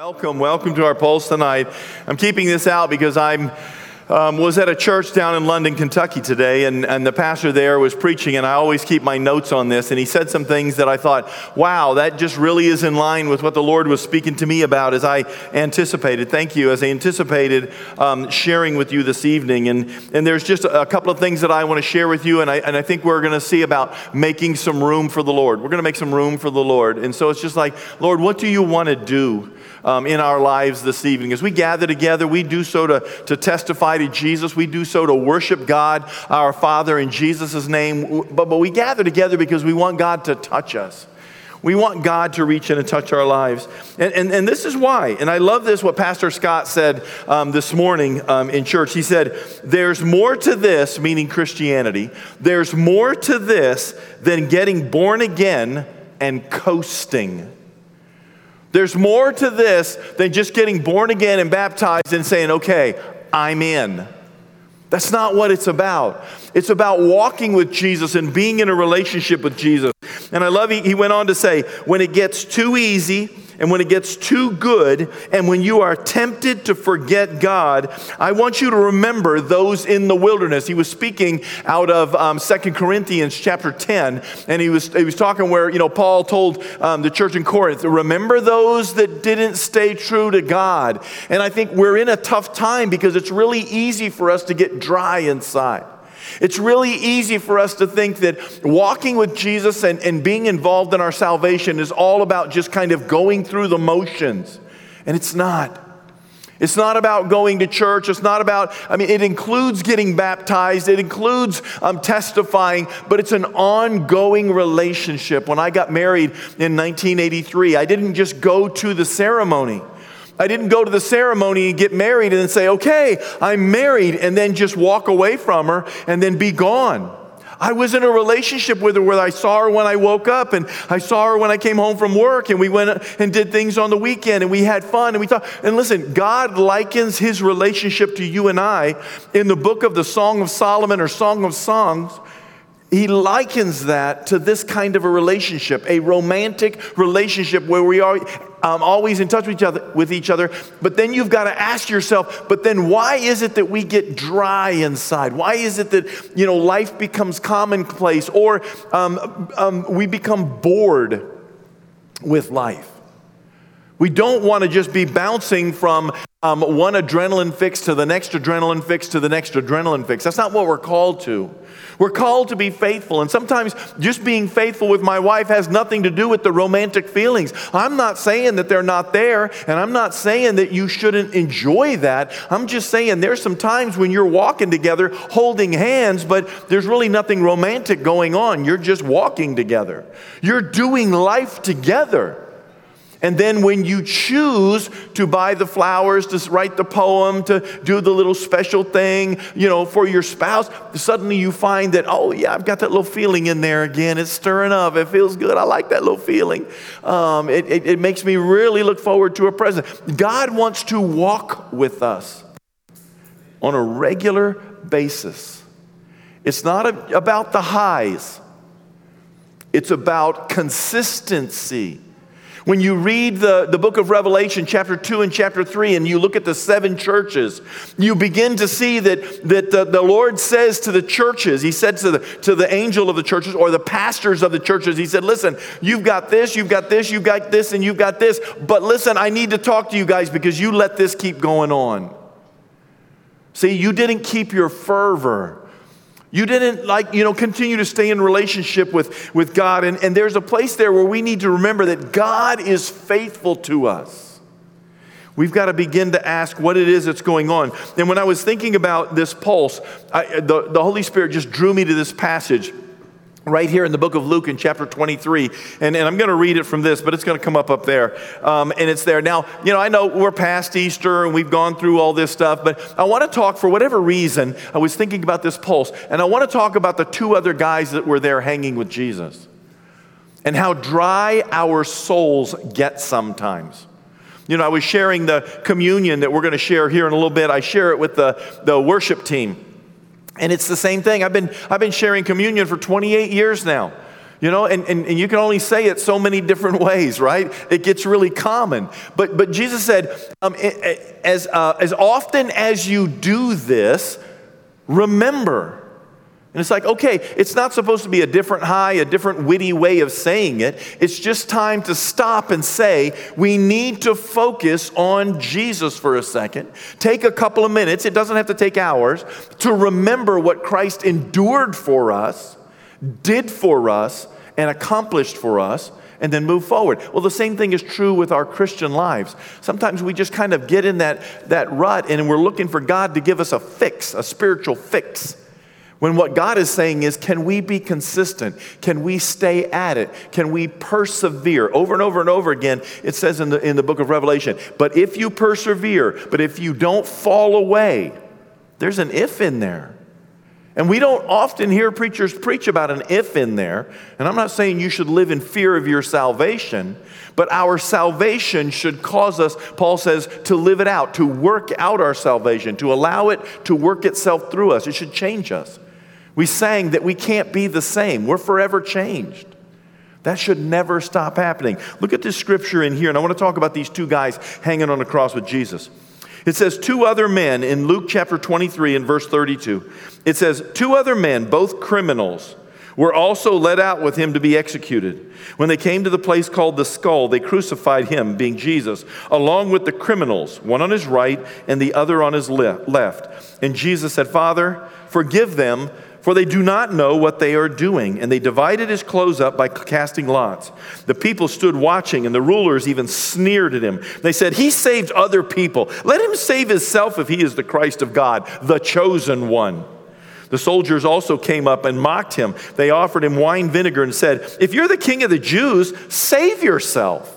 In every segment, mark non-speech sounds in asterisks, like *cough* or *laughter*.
Welcome, welcome to our Pulse tonight. I'm keeping this out because I'm um, was at a church down in London, Kentucky today, and, and the pastor there was preaching, and I always keep my notes on this. And he said some things that I thought, wow, that just really is in line with what the Lord was speaking to me about as I anticipated. Thank you, as I anticipated um, sharing with you this evening. And, and there's just a couple of things that I want to share with you, and I, and I think we're going to see about making some room for the Lord. We're going to make some room for the Lord. And so it's just like, Lord, what do you want to do? Um, in our lives this evening. As we gather together, we do so to, to testify to Jesus. We do so to worship God, our Father, in Jesus' name. But, but we gather together because we want God to touch us. We want God to reach in and touch our lives. And, and, and this is why. And I love this, what Pastor Scott said um, this morning um, in church. He said, There's more to this, meaning Christianity, there's more to this than getting born again and coasting. There's more to this than just getting born again and baptized and saying, okay, I'm in. That's not what it's about. It's about walking with Jesus and being in a relationship with Jesus. And I love he, he went on to say, when it gets too easy, and when it gets too good, and when you are tempted to forget God, I want you to remember those in the wilderness. He was speaking out of um, 2 Corinthians chapter 10, and he was, he was talking where, you know, Paul told um, the church in Corinth, remember those that didn't stay true to God. And I think we're in a tough time because it's really easy for us to get dry inside. It's really easy for us to think that walking with Jesus and, and being involved in our salvation is all about just kind of going through the motions. And it's not. It's not about going to church. It's not about, I mean, it includes getting baptized, it includes um, testifying, but it's an ongoing relationship. When I got married in 1983, I didn't just go to the ceremony. I didn't go to the ceremony and get married and then say, okay, I'm married, and then just walk away from her and then be gone. I was in a relationship with her where I saw her when I woke up and I saw her when I came home from work and we went and did things on the weekend and we had fun and we thought, and listen, God likens his relationship to you and I in the book of the Song of Solomon or Song of Songs he likens that to this kind of a relationship, a romantic relationship where we are um, always in touch with each, other, with each other. But then you've got to ask yourself, but then why is it that we get dry inside? Why is it that you know life becomes commonplace, or um, um, we become bored with life? We don't want to just be bouncing from um, one adrenaline fix to the next adrenaline fix to the next adrenaline fix. That's not what we're called to. We're called to be faithful. And sometimes just being faithful with my wife has nothing to do with the romantic feelings. I'm not saying that they're not there, and I'm not saying that you shouldn't enjoy that. I'm just saying there's some times when you're walking together holding hands, but there's really nothing romantic going on. You're just walking together, you're doing life together. And then when you choose to buy the flowers, to write the poem, to do the little special thing, you know, for your spouse, suddenly you find that, oh, yeah, I've got that little feeling in there again. It's stirring up. It feels good. I like that little feeling. Um, it, it, it makes me really look forward to a present. God wants to walk with us on a regular basis. It's not a, about the highs, it's about consistency. When you read the, the book of Revelation, chapter 2 and chapter 3, and you look at the seven churches, you begin to see that, that the, the Lord says to the churches, He said to the, to the angel of the churches or the pastors of the churches, He said, Listen, you've got this, you've got this, you've got this, and you've got this, but listen, I need to talk to you guys because you let this keep going on. See, you didn't keep your fervor. You didn't like, you know, continue to stay in relationship with, with God. And, and there's a place there where we need to remember that God is faithful to us. We've got to begin to ask what it is that's going on. And when I was thinking about this pulse, I, the, the Holy Spirit just drew me to this passage right here in the book of Luke in chapter 23. And, and I'm going to read it from this, but it's going to come up up there. Um, and it's there. Now, you know, I know we're past Easter and we've gone through all this stuff, but I want to talk for whatever reason. I was thinking about this pulse, and I want to talk about the two other guys that were there hanging with Jesus and how dry our souls get sometimes. You know, I was sharing the communion that we're going to share here in a little bit. I share it with the, the worship team. And it's the same thing. I've been, I've been sharing communion for 28 years now. You know, and, and, and you can only say it so many different *laughs* ways, right? It gets really common. But, but Jesus said, um, as, uh, as often as you do this, remember. And it's like, okay, it's not supposed to be a different high, a different witty way of saying it. It's just time to stop and say, we need to focus on Jesus for a second. Take a couple of minutes, it doesn't have to take hours, to remember what Christ endured for us did for us and accomplished for us, and then move forward. Well, the same thing is true with our Christian lives. Sometimes we just kind of get in that, that rut and we're looking for God to give us a fix, a spiritual fix. When what God is saying is, can we be consistent? Can we stay at it? Can we persevere? Over and over and over again, it says in the, in the book of Revelation, but if you persevere, but if you don't fall away, there's an if in there. And we don't often hear preachers preach about an if in there. And I'm not saying you should live in fear of your salvation, but our salvation should cause us, Paul says, to live it out, to work out our salvation, to allow it to work itself through us. It should change us. We sang that we can't be the same, we're forever changed. That should never stop happening. Look at this scripture in here, and I want to talk about these two guys hanging on the cross with Jesus. It says, two other men in Luke chapter 23 and verse 32. It says, two other men, both criminals, were also led out with him to be executed. When they came to the place called the skull, they crucified him, being Jesus, along with the criminals, one on his right and the other on his left. And Jesus said, Father, forgive them for they do not know what they are doing. And they divided his clothes up by casting lots. The people stood watching, and the rulers even sneered at him. They said, He saved other people. Let him save himself if he is the Christ of God, the chosen one. The soldiers also came up and mocked him. They offered him wine vinegar and said, If you're the king of the Jews, save yourself.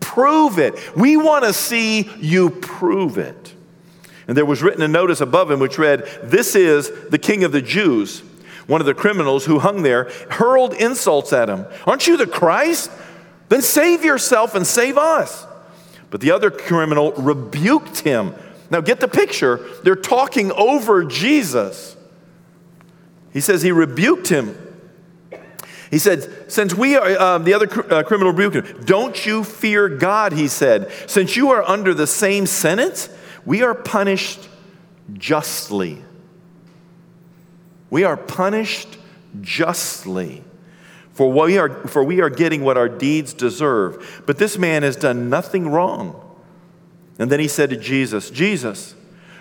Prove it. We want to see you prove it. And there was written a notice above him which read, This is the king of the Jews. One of the criminals who hung there hurled insults at him. Aren't you the Christ? Then save yourself and save us. But the other criminal rebuked him. Now get the picture. They're talking over Jesus. He says he rebuked him. He said, Since we are, uh, the other cr- uh, criminal rebuked him, don't you fear God, he said. Since you are under the same sentence, we are punished justly. We are punished justly. For we, are, for we are getting what our deeds deserve. But this man has done nothing wrong. And then he said to Jesus, Jesus,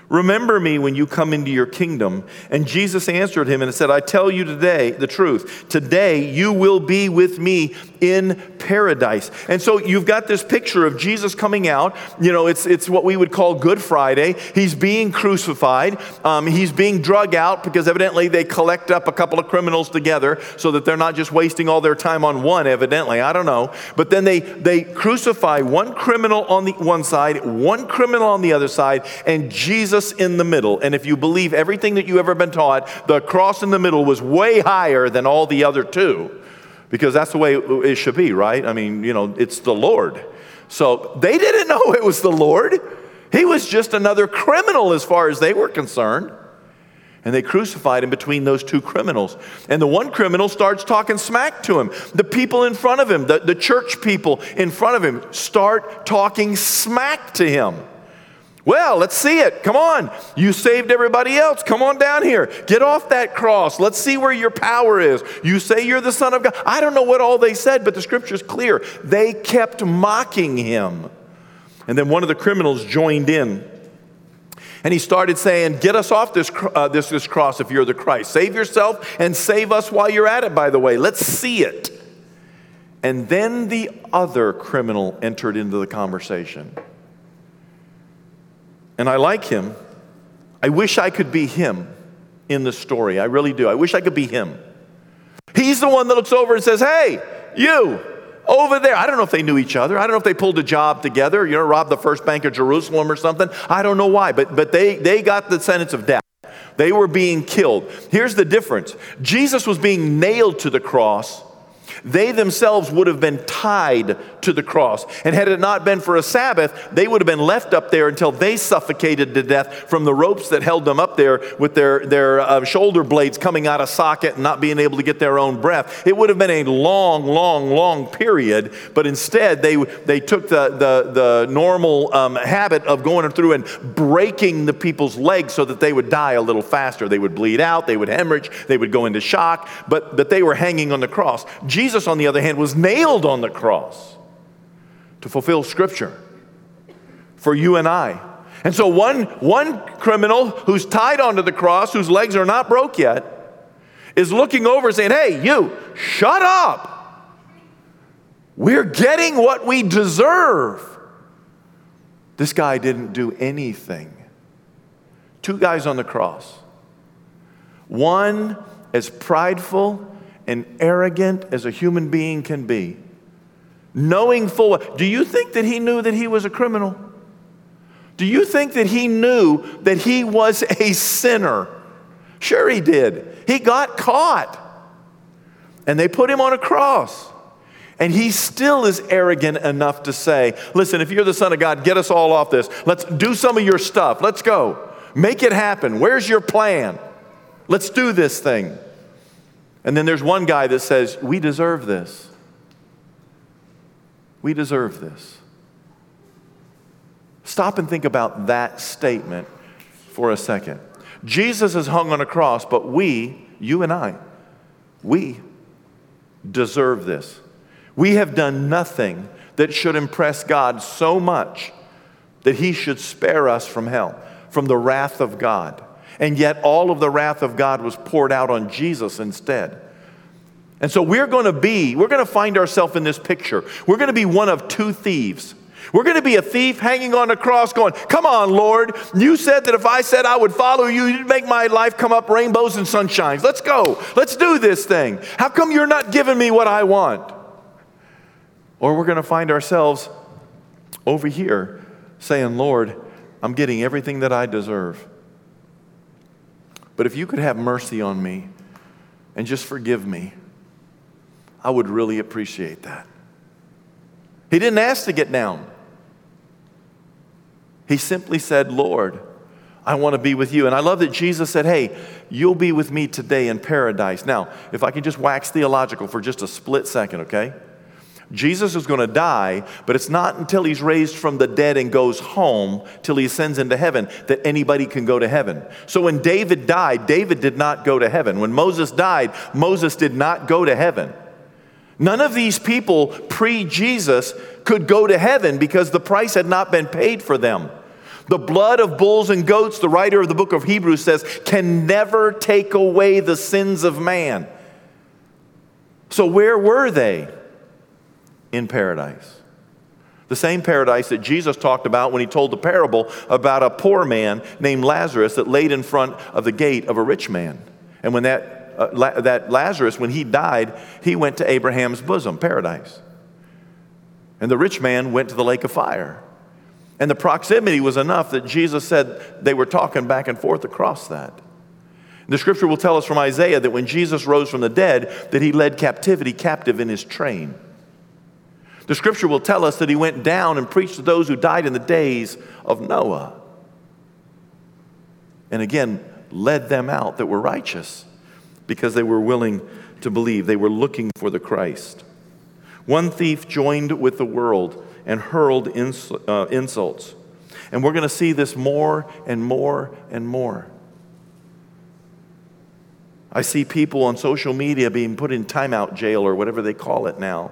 Remember me when you come into your kingdom. And Jesus answered him and said, I tell you today the truth. Today you will be with me in paradise. And so you've got this picture of Jesus coming out. You know, it's, it's what we would call Good Friday. He's being crucified. Um, he's being drug out because evidently they collect up a couple of criminals together so that they're not just wasting all their time on one, evidently. I don't know. But then they, they crucify one criminal on the one side, one criminal on the other side, and Jesus in the middle. And if you believe everything that you've ever been taught, the cross in the middle was way higher than all the other two. Because that's the way it should be, right? I mean, you know, it's the Lord. So they didn't know it was the Lord. He was just another criminal as far as they were concerned. And they crucified him between those two criminals. And the one criminal starts talking smack to him. The people in front of him, the, the church people in front of him, start talking smack to him. Well, let's see it. Come on. You saved everybody else. Come on down here. Get off that cross. Let's see where your power is. You say you're the Son of God. I don't know what all they said, but the scripture's clear. They kept mocking him. And then one of the criminals joined in. And he started saying, Get us off this, uh, this, this cross if you're the Christ. Save yourself and save us while you're at it, by the way. Let's see it. And then the other criminal entered into the conversation and I like him. I wish I could be him in the story. I really do. I wish I could be him. He's the one that looks over and says, Hey, you, over there. I don't know if they knew each other. I don't know if they pulled a job together, you know, robbed the first bank of Jerusalem or something. I don't know why, but, but they, they got the sentence of death. They were being killed. Here's the difference Jesus was being nailed to the cross, They themselves would have been tied to the cross. And had it not been for a Sabbath, they would have been left up there until they suffocated to death from the ropes that held them up there with their, their uh, shoulder blades coming out of socket and not being able to get their own breath. It would have been a long, long, long period, but instead they, they took the, the, the normal um, habit of going through and breaking the people's legs so that they would die a little faster. They would bleed out, they would hemorrhage, they would go into shock, but, but they were hanging on the cross. Jesus, on the other hand, was nailed on the cross to fulfill Scripture for you and I. And so, one, one criminal who's tied onto the cross, whose legs are not broke yet, is looking over saying, Hey, you, shut up. We're getting what we deserve. This guy didn't do anything. Two guys on the cross. One as prideful and arrogant as a human being can be. Knowing full well, do you think that he knew that he was a criminal? Do you think that he knew that he was a sinner? Sure, he did. He got caught. And they put him on a cross. And he still is arrogant enough to say, Listen, if you're the Son of God, get us all off this. Let's do some of your stuff. Let's go. Make it happen. Where's your plan? Let's do this thing. And then there's one guy that says, We deserve this. We deserve this. Stop and think about that statement for a second. Jesus is hung on a cross, but we, you and I, we deserve this. We have done nothing that should impress God so much that he should spare us from hell, from the wrath of God. And yet, all of the wrath of God was poured out on Jesus instead. And so, we're going to be, we're going to find ourselves in this picture. We're going to be one of two thieves. We're going to be a thief hanging on the cross going, Come on, Lord. You said that if I said I would follow you, you'd make my life come up rainbows and sunshines. Let's go. Let's do this thing. How come you're not giving me what I want? Or we're going to find ourselves over here saying, Lord, I'm getting everything that I deserve. But if you could have mercy on me and just forgive me, I would really appreciate that. He didn't ask to get down. He simply said, Lord, I want to be with you. And I love that Jesus said, Hey, you'll be with me today in paradise. Now, if I can just wax theological for just a split second, okay? Jesus is going to die, but it's not until he's raised from the dead and goes home till he ascends into heaven that anybody can go to heaven. So when David died, David did not go to heaven. When Moses died, Moses did not go to heaven. None of these people pre Jesus could go to heaven because the price had not been paid for them. The blood of bulls and goats, the writer of the book of Hebrews says, can never take away the sins of man. So, where were they? In paradise. The same paradise that Jesus talked about when he told the parable about a poor man named Lazarus that laid in front of the gate of a rich man. And when that, uh, La- that Lazarus, when he died, he went to Abraham's bosom, paradise. And the rich man went to the lake of fire. And the proximity was enough that Jesus said they were talking back and forth across that. The scripture will tell us from Isaiah that when Jesus rose from the dead, that he led captivity captive in his train. The scripture will tell us that he went down and preached to those who died in the days of Noah. And again, led them out that were righteous because they were willing to believe. They were looking for the Christ. One thief joined with the world and hurled ins- uh, insults. And we're going to see this more and more and more. I see people on social media being put in timeout jail or whatever they call it now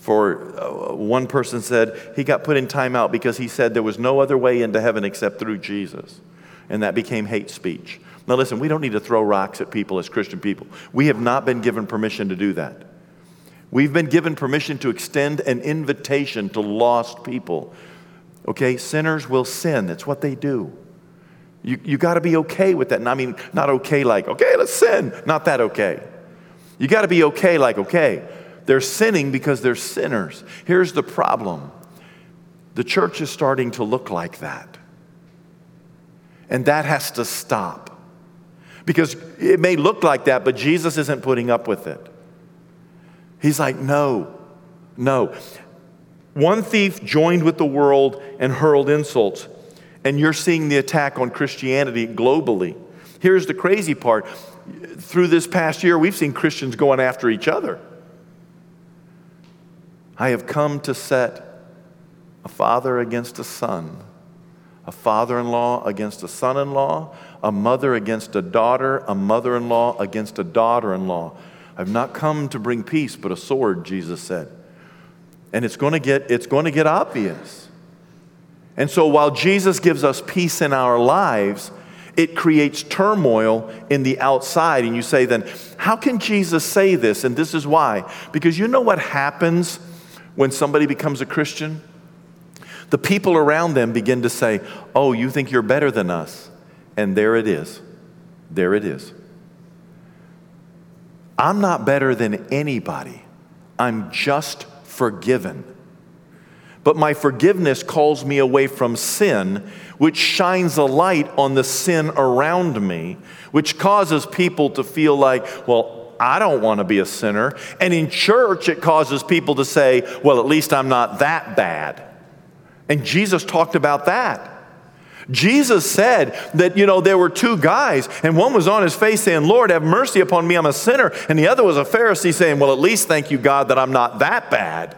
for uh, one person said he got put in timeout because he said there was no other way into heaven except through Jesus. And that became hate speech. Now, listen, we don't need to throw rocks at people as Christian people. We have not been given permission to do that. We've been given permission to extend an invitation to lost people. Okay, sinners will sin. That's what they do. You, you got to be okay with that. And I mean, not okay like, okay, let's sin. Not that okay. You got to be okay like, okay, they're sinning because they're sinners. Here's the problem the church is starting to look like that. And that has to stop. Because it may look like that, but Jesus isn't putting up with it. He's like, no, no. One thief joined with the world and hurled insults. And you're seeing the attack on Christianity globally. Here's the crazy part through this past year, we've seen Christians going after each other. I have come to set a father against a son, a father in law against a son in law, a mother against a daughter, a mother in law against a daughter in law. I've not come to bring peace, but a sword, Jesus said. And it's going to get, it's going to get obvious. And so while Jesus gives us peace in our lives, it creates turmoil in the outside. And you say, then, how can Jesus say this? And this is why. Because you know what happens when somebody becomes a Christian? The people around them begin to say, Oh, you think you're better than us. And there it is. There it is. I'm not better than anybody. I'm just forgiven. But my forgiveness calls me away from sin, which shines a light on the sin around me, which causes people to feel like, well, I don't want to be a sinner. And in church, it causes people to say, well, at least I'm not that bad. And Jesus talked about that. Jesus said that, you know, there were two guys, and one was on his face saying, Lord, have mercy upon me, I'm a sinner. And the other was a Pharisee saying, Well, at least thank you, God, that I'm not that bad.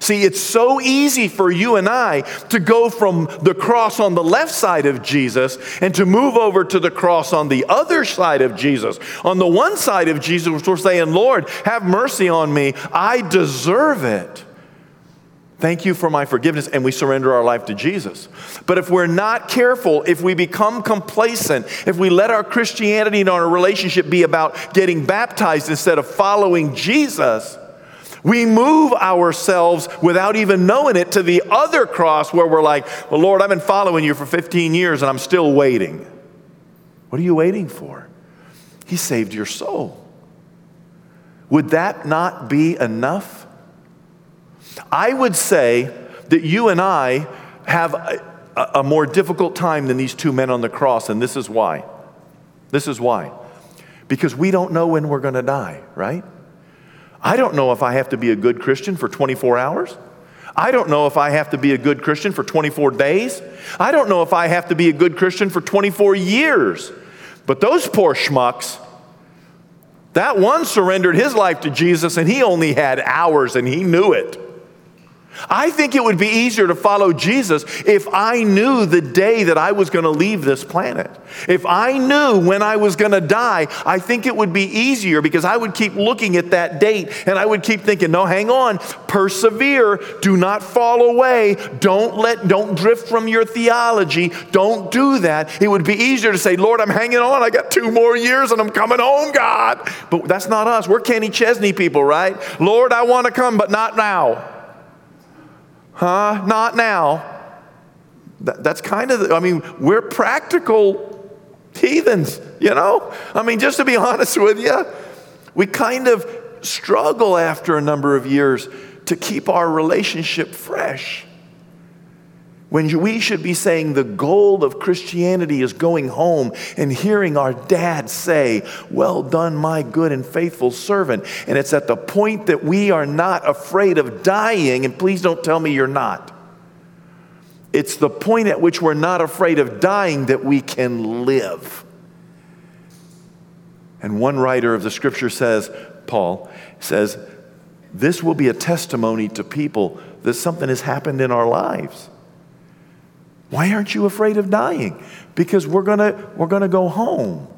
See, it's so easy for you and I to go from the cross on the left side of Jesus and to move over to the cross on the other side of Jesus. On the one side of Jesus, we're saying, Lord, have mercy on me. I deserve it. Thank you for my forgiveness, and we surrender our life to Jesus. But if we're not careful, if we become complacent, if we let our Christianity and our relationship be about getting baptized instead of following Jesus, we move ourselves without even knowing it to the other cross where we're like, well, Lord, I've been following you for 15 years and I'm still waiting. What are you waiting for? He saved your soul. Would that not be enough? I would say that you and I have a, a, more difficult time than these two men on the cross, and this is why. This is why. Because we don't know when we're going to die, right? I don't know if I have to be a good Christian for 24 hours. I don't know if I have to be a good Christian for 24 days. I don't know if I have to be a good Christian for 24 years. But those poor schmucks, that one surrendered his life to Jesus and he only had hours and he knew it. I think it would be easier to follow Jesus if I knew the day that I was going to leave this planet. If I knew when I was going to die, I think it would be easier because I would keep looking at that date and I would keep thinking, no, hang on, persevere, do not fall away, don't let, don't drift from your theology, don't do that. It would be easier to say, Lord, I'm hanging on, I got two more years and I'm coming home, God. But that's not us. We're Kenny Chesney people, right? Lord, I want to come, but not now. Huh? Not now. That, that's kind of, the, I mean, we're practical heathens, you know? I mean, just to be *laughs* honest with you, we kind of struggle after a number of years to keep our relationship fresh. When we should be saying the goal of Christianity is going home and hearing our dad say, Well done, my good and faithful servant. And it's at the point that we are not afraid of dying, and please don't tell me you're not. It's the point at which we're not afraid of dying that we can live. And one writer of the scripture says, Paul says, this will be a testimony to people that something has happened in our lives. Why aren't you afraid of dying? Because we're to we're to go home.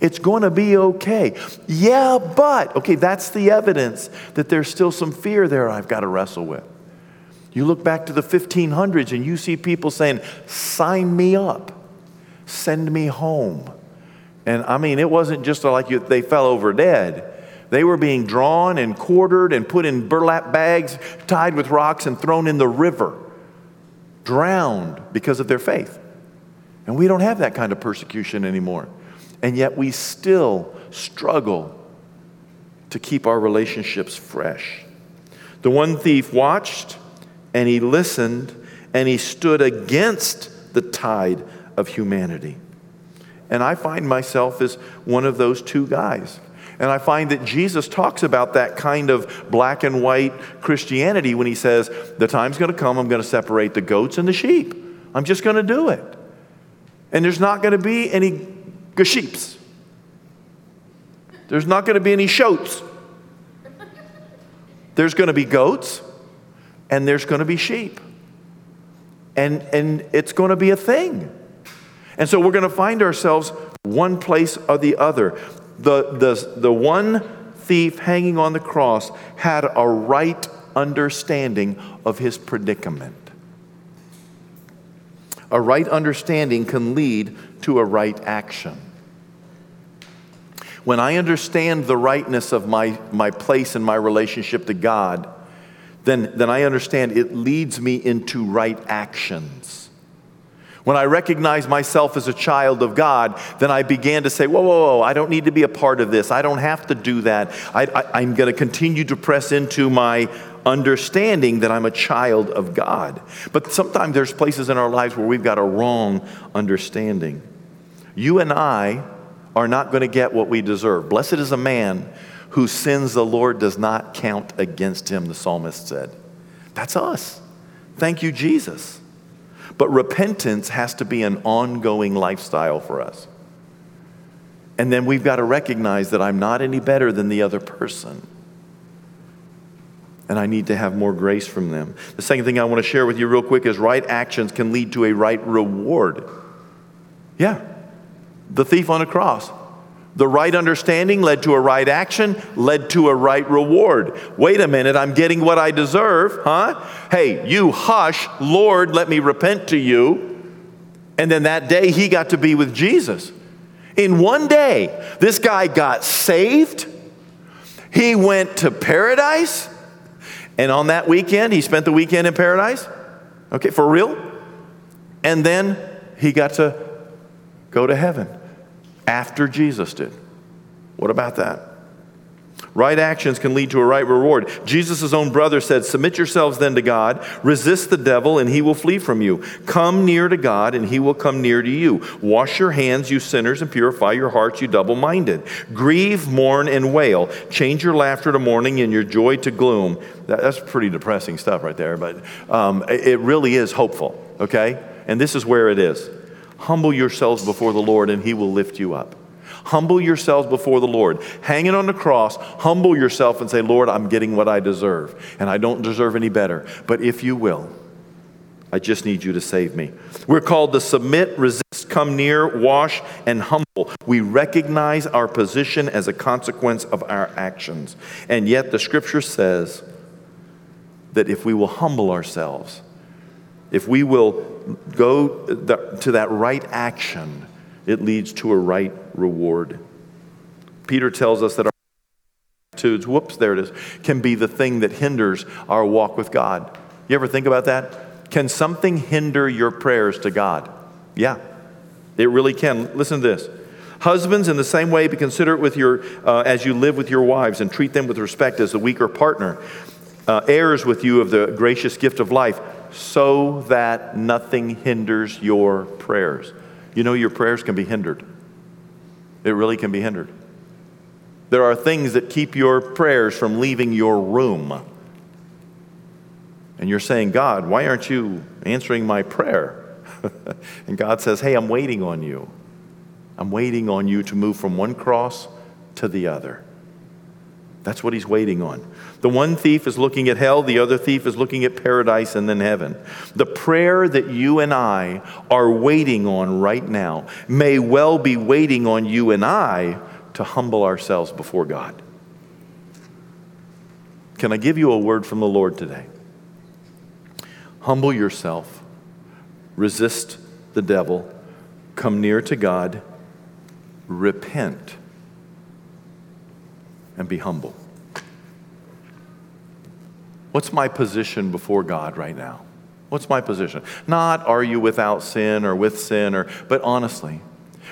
It's to be okay. Yeah, but, okay, that's the evidence that there's still some fear there I've got to wrestle with. You look back to the 1500s and you see people saying, sign me up, send me home. And I mean, it wasn't just like you, they fell over dead. They were being drawn and quartered and put in burlap bags, tied with rocks, and thrown in the river drowned because of their faith. And we don't have that kind of persecution anymore. And yet we still struggle to keep our relationships fresh. The one thief watched and he listened and he stood against the tide of humanity. And I find myself as one of those two guys. And I find that Jesus talks about that kind of black and white Christianity when he says, The time's going to come, I'm going to separate the goats and the sheep. I'm just going to do it. And there's not going to be any sheeps. There's not going to be any shoats. There's going to be goats and there's going to be sheep. And, and it's going to be a thing. And so we're going to find ourselves one place or the other. The, the, the one thief hanging on the cross had a right understanding of his predicament. A right understanding can lead to a right action. When I understand the rightness of my, my place and my relationship to God, then, then I understand it leads me into right actions. When I recognize myself as a child of God, then I began to say, whoa, whoa, whoa, I don't need to be a part of this. I don't have to do that. I, am going to continue to press into my understanding that I'm a child of God. But sometimes there's places in our lives where we've got a wrong understanding. You and I are not going to get what we deserve. Blessed is a man whose sins the Lord does not count against him, the psalmist said. That's us. Thank you, Jesus. But repentance has to be an ongoing lifestyle for us. And then we've got to recognize that I'm not any better than the other person. And I need to have more grace from them. The second thing I want to share with you, real quick, is right actions can lead to a right reward. Yeah, the thief on the cross. The right understanding led to a right action, led to a right reward. Wait a minute, I'm getting what I deserve, huh? Hey, you hush, Lord, let me repent to you. And then that day he got to be with Jesus. In one day, this guy got saved. He went to paradise. And on that weekend, he spent the weekend in paradise. Okay, for real? And then he got to go to heaven after Jesus did. What about that? Right actions can lead to a right reward. Jesus' own brother said, Submit yourselves then to God, resist the devil, and he will flee from you. Come near to God, and he will come near to you. Wash your hands, you sinners, and purify your hearts, you double minded. Grieve, mourn, and wail. Change your laughter to mourning and your joy to gloom. that's pretty depressing stuff right there, but um, it really is hopeful, okay? And this is where it is. Humble yourselves before the Lord, and he will lift you up. Humble yourselves before the Lord. Hanging on the cross, humble yourself and say, Lord, I'm getting what I deserve, and I don't deserve any better. But if you will, I just need you to save me. We're called to submit, resist, come near, wash, and humble. We recognize our position as a consequence of our actions. And yet the scripture says that if we will humble ourselves, if we will go to that right action, it leads to a right reward. Peter tells us that our attitudes, whoops, there it is, can be the thing that hinders our walk with God. You ever think about that? Can something hinder your prayers to God? Yeah, it really can. Listen to this. Husbands, in the same way, be considerate with your, uh, as you live with your wives and treat them with respect as the weaker partner. Uh, heirs with you of the gracious gift of life so that nothing hinders your prayers. You know, your prayers can be hindered. It really can be hindered. There are things that keep your prayers from leaving your room. And you're saying, God, why aren't you answering my prayer? *laughs* and God says, Hey, I'm waiting on you. I'm waiting on you to move from one cross to the other. That's what he's waiting on. The one thief is looking at hell, the other thief is looking at paradise and then heaven. The prayer that you and I are waiting on right now may well be waiting on you and I to humble ourselves before God. Can I give you a word from the Lord today? Humble yourself, resist the devil, come near to God, repent, and be humble. What's my position before God right now? What's my position? Not are you without sin or with sin, or, but honestly,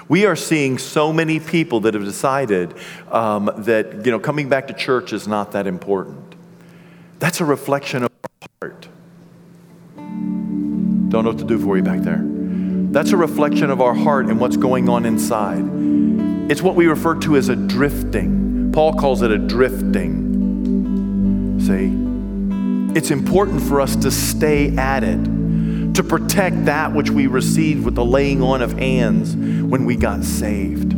we are seeing so many people that have decided um, that you know coming back to church is not that important. That's a reflection of our heart. Don't know what to do for you back there. That's a reflection of our heart and what's going on inside. It's what we refer to as a drifting. Paul calls it a drifting. See? It's important for us to stay at it, to protect that which we received with the laying on of hands when we got saved.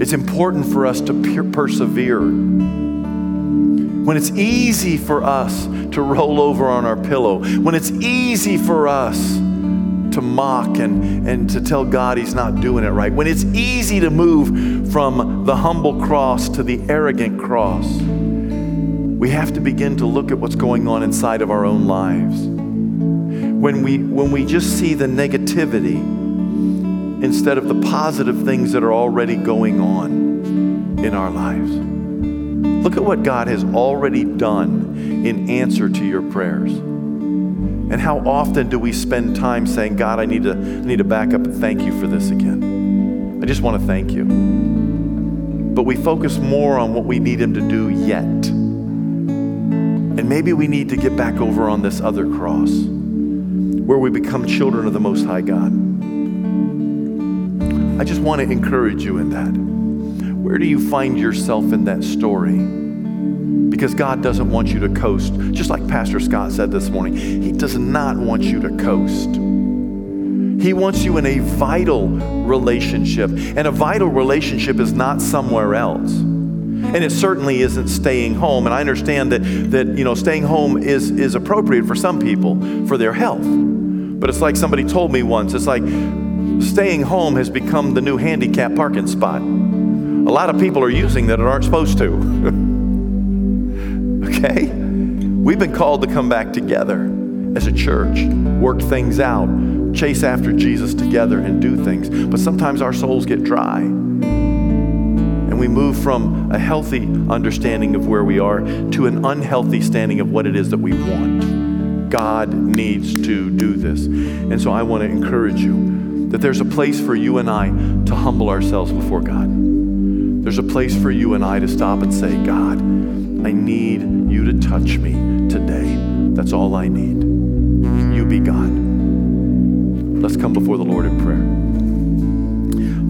It's important for us to per- persevere. When it's easy for us to roll over on our pillow, when it's easy for us to mock and, and to tell God He's not doing it right, when it's easy to move from the humble cross to the arrogant cross, we have to begin to look at what's going on inside of our own lives. When we, when we just see the negativity instead of the positive things that are already going on in our lives. Look at what God has already done in answer to your prayers. And how often do we spend time saying, God, I need to, I need to back up and thank you for this again. I just want to thank you. But we focus more on what we need Him to do yet. Maybe we need to get back over on this other cross where we become children of the Most High God. I just want to encourage you in that. Where do you find yourself in that story? Because God doesn't want you to coast. Just like Pastor Scott said this morning, He does not want you to coast. He wants you in a vital relationship. And a vital relationship is not somewhere else. And it certainly isn't staying home. And I understand that, that you know, staying home is, is appropriate for some people for their health. But it's like somebody told me once it's like staying home has become the new handicap parking spot. A lot of people are using that aren't supposed to. *laughs* okay? We've been called to come back together as a church, work things out, chase after Jesus together, and do things. But sometimes our souls get dry. We move from a healthy understanding of where we are to an unhealthy standing of what it is that we want. God needs to do this. And so I want to encourage you that there's a place for you and I to humble ourselves before God. There's a place for you and I to stop and say, God, I need you to touch me today. That's all I need. You be God. Let's come before the Lord in prayer.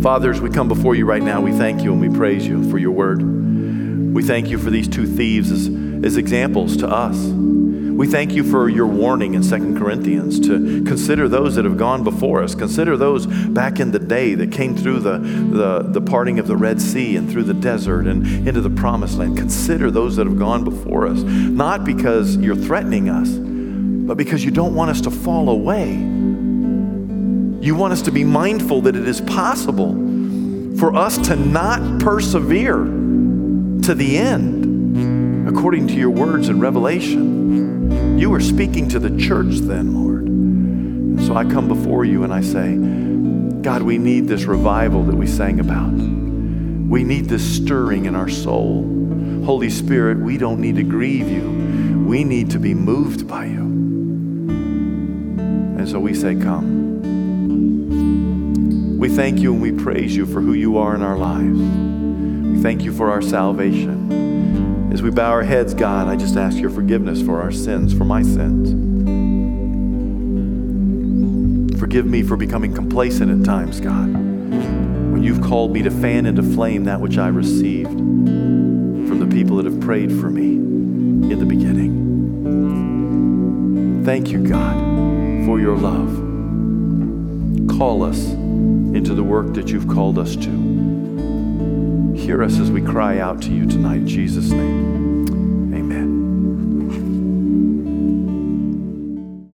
Fathers, we come before you right now, we thank you and we praise you for your word. We thank you for these two thieves as, as examples to us. We thank you for your warning in 2 Corinthians to consider those that have gone before us. Consider those back in the day that came through the, the, the parting of the Red Sea and through the desert and into the promised land. Consider those that have gone before us, not because you're threatening us, but because you don't want us to fall away. You want us to be mindful that it is possible for us to not persevere to the end according to your words in Revelation. You are speaking to the church then, Lord. And so I come before you and I say, God, we need this revival that we sang about. We need this stirring in our soul. Holy Spirit, we don't need to grieve you. We need to be moved by you. And so we say, Come. We thank you and we praise you for who you are in our lives. We thank you for our salvation. As we bow our heads, God, I just ask your forgiveness for our sins, for my sins. Forgive me for becoming complacent at times, God, when you've called me to fan into flame that which I received from the people that have prayed for me in the beginning. Thank you, God, for your love. Call us into the work that you've called us to. Hear us as we cry out to you tonight, Jesus' name.